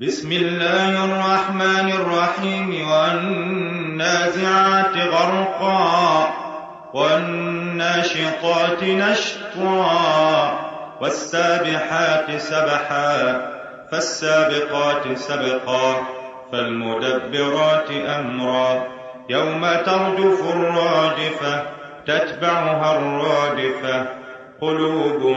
بسم الله الرحمن الرحيم والنازعات غرقا والناشطات نشطا والسابحات سبحا فالسابقات سبقا فالمدبرات أمرا يوم ترجف الراجفة تتبعها الرادفة قلوب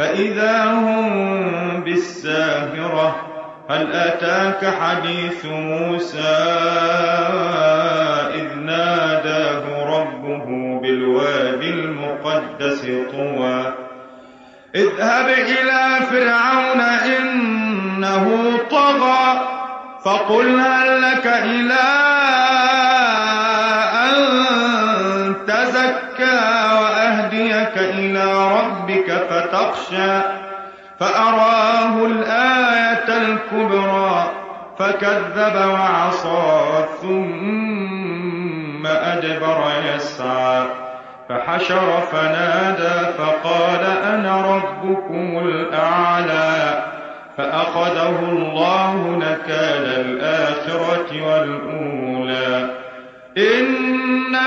فإذا هم بالساهرة هل أتاك حديث موسى إذ ناداه ربه بالوادي المقدس طوى؟ اذهب إلى فرعون إنه طغى فقل هل لك إلى أن إلى ربك فتخشى فأراه الآية الكبرى فكذب وعصى ثم أدبر يسعى. فحشر فنادى فقال أنا ربكم الأعلى. فأخذه الله نكال الآخرة والأولى. إن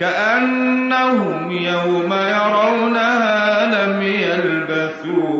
كأنهم يوم يرونها لم يلبثوا.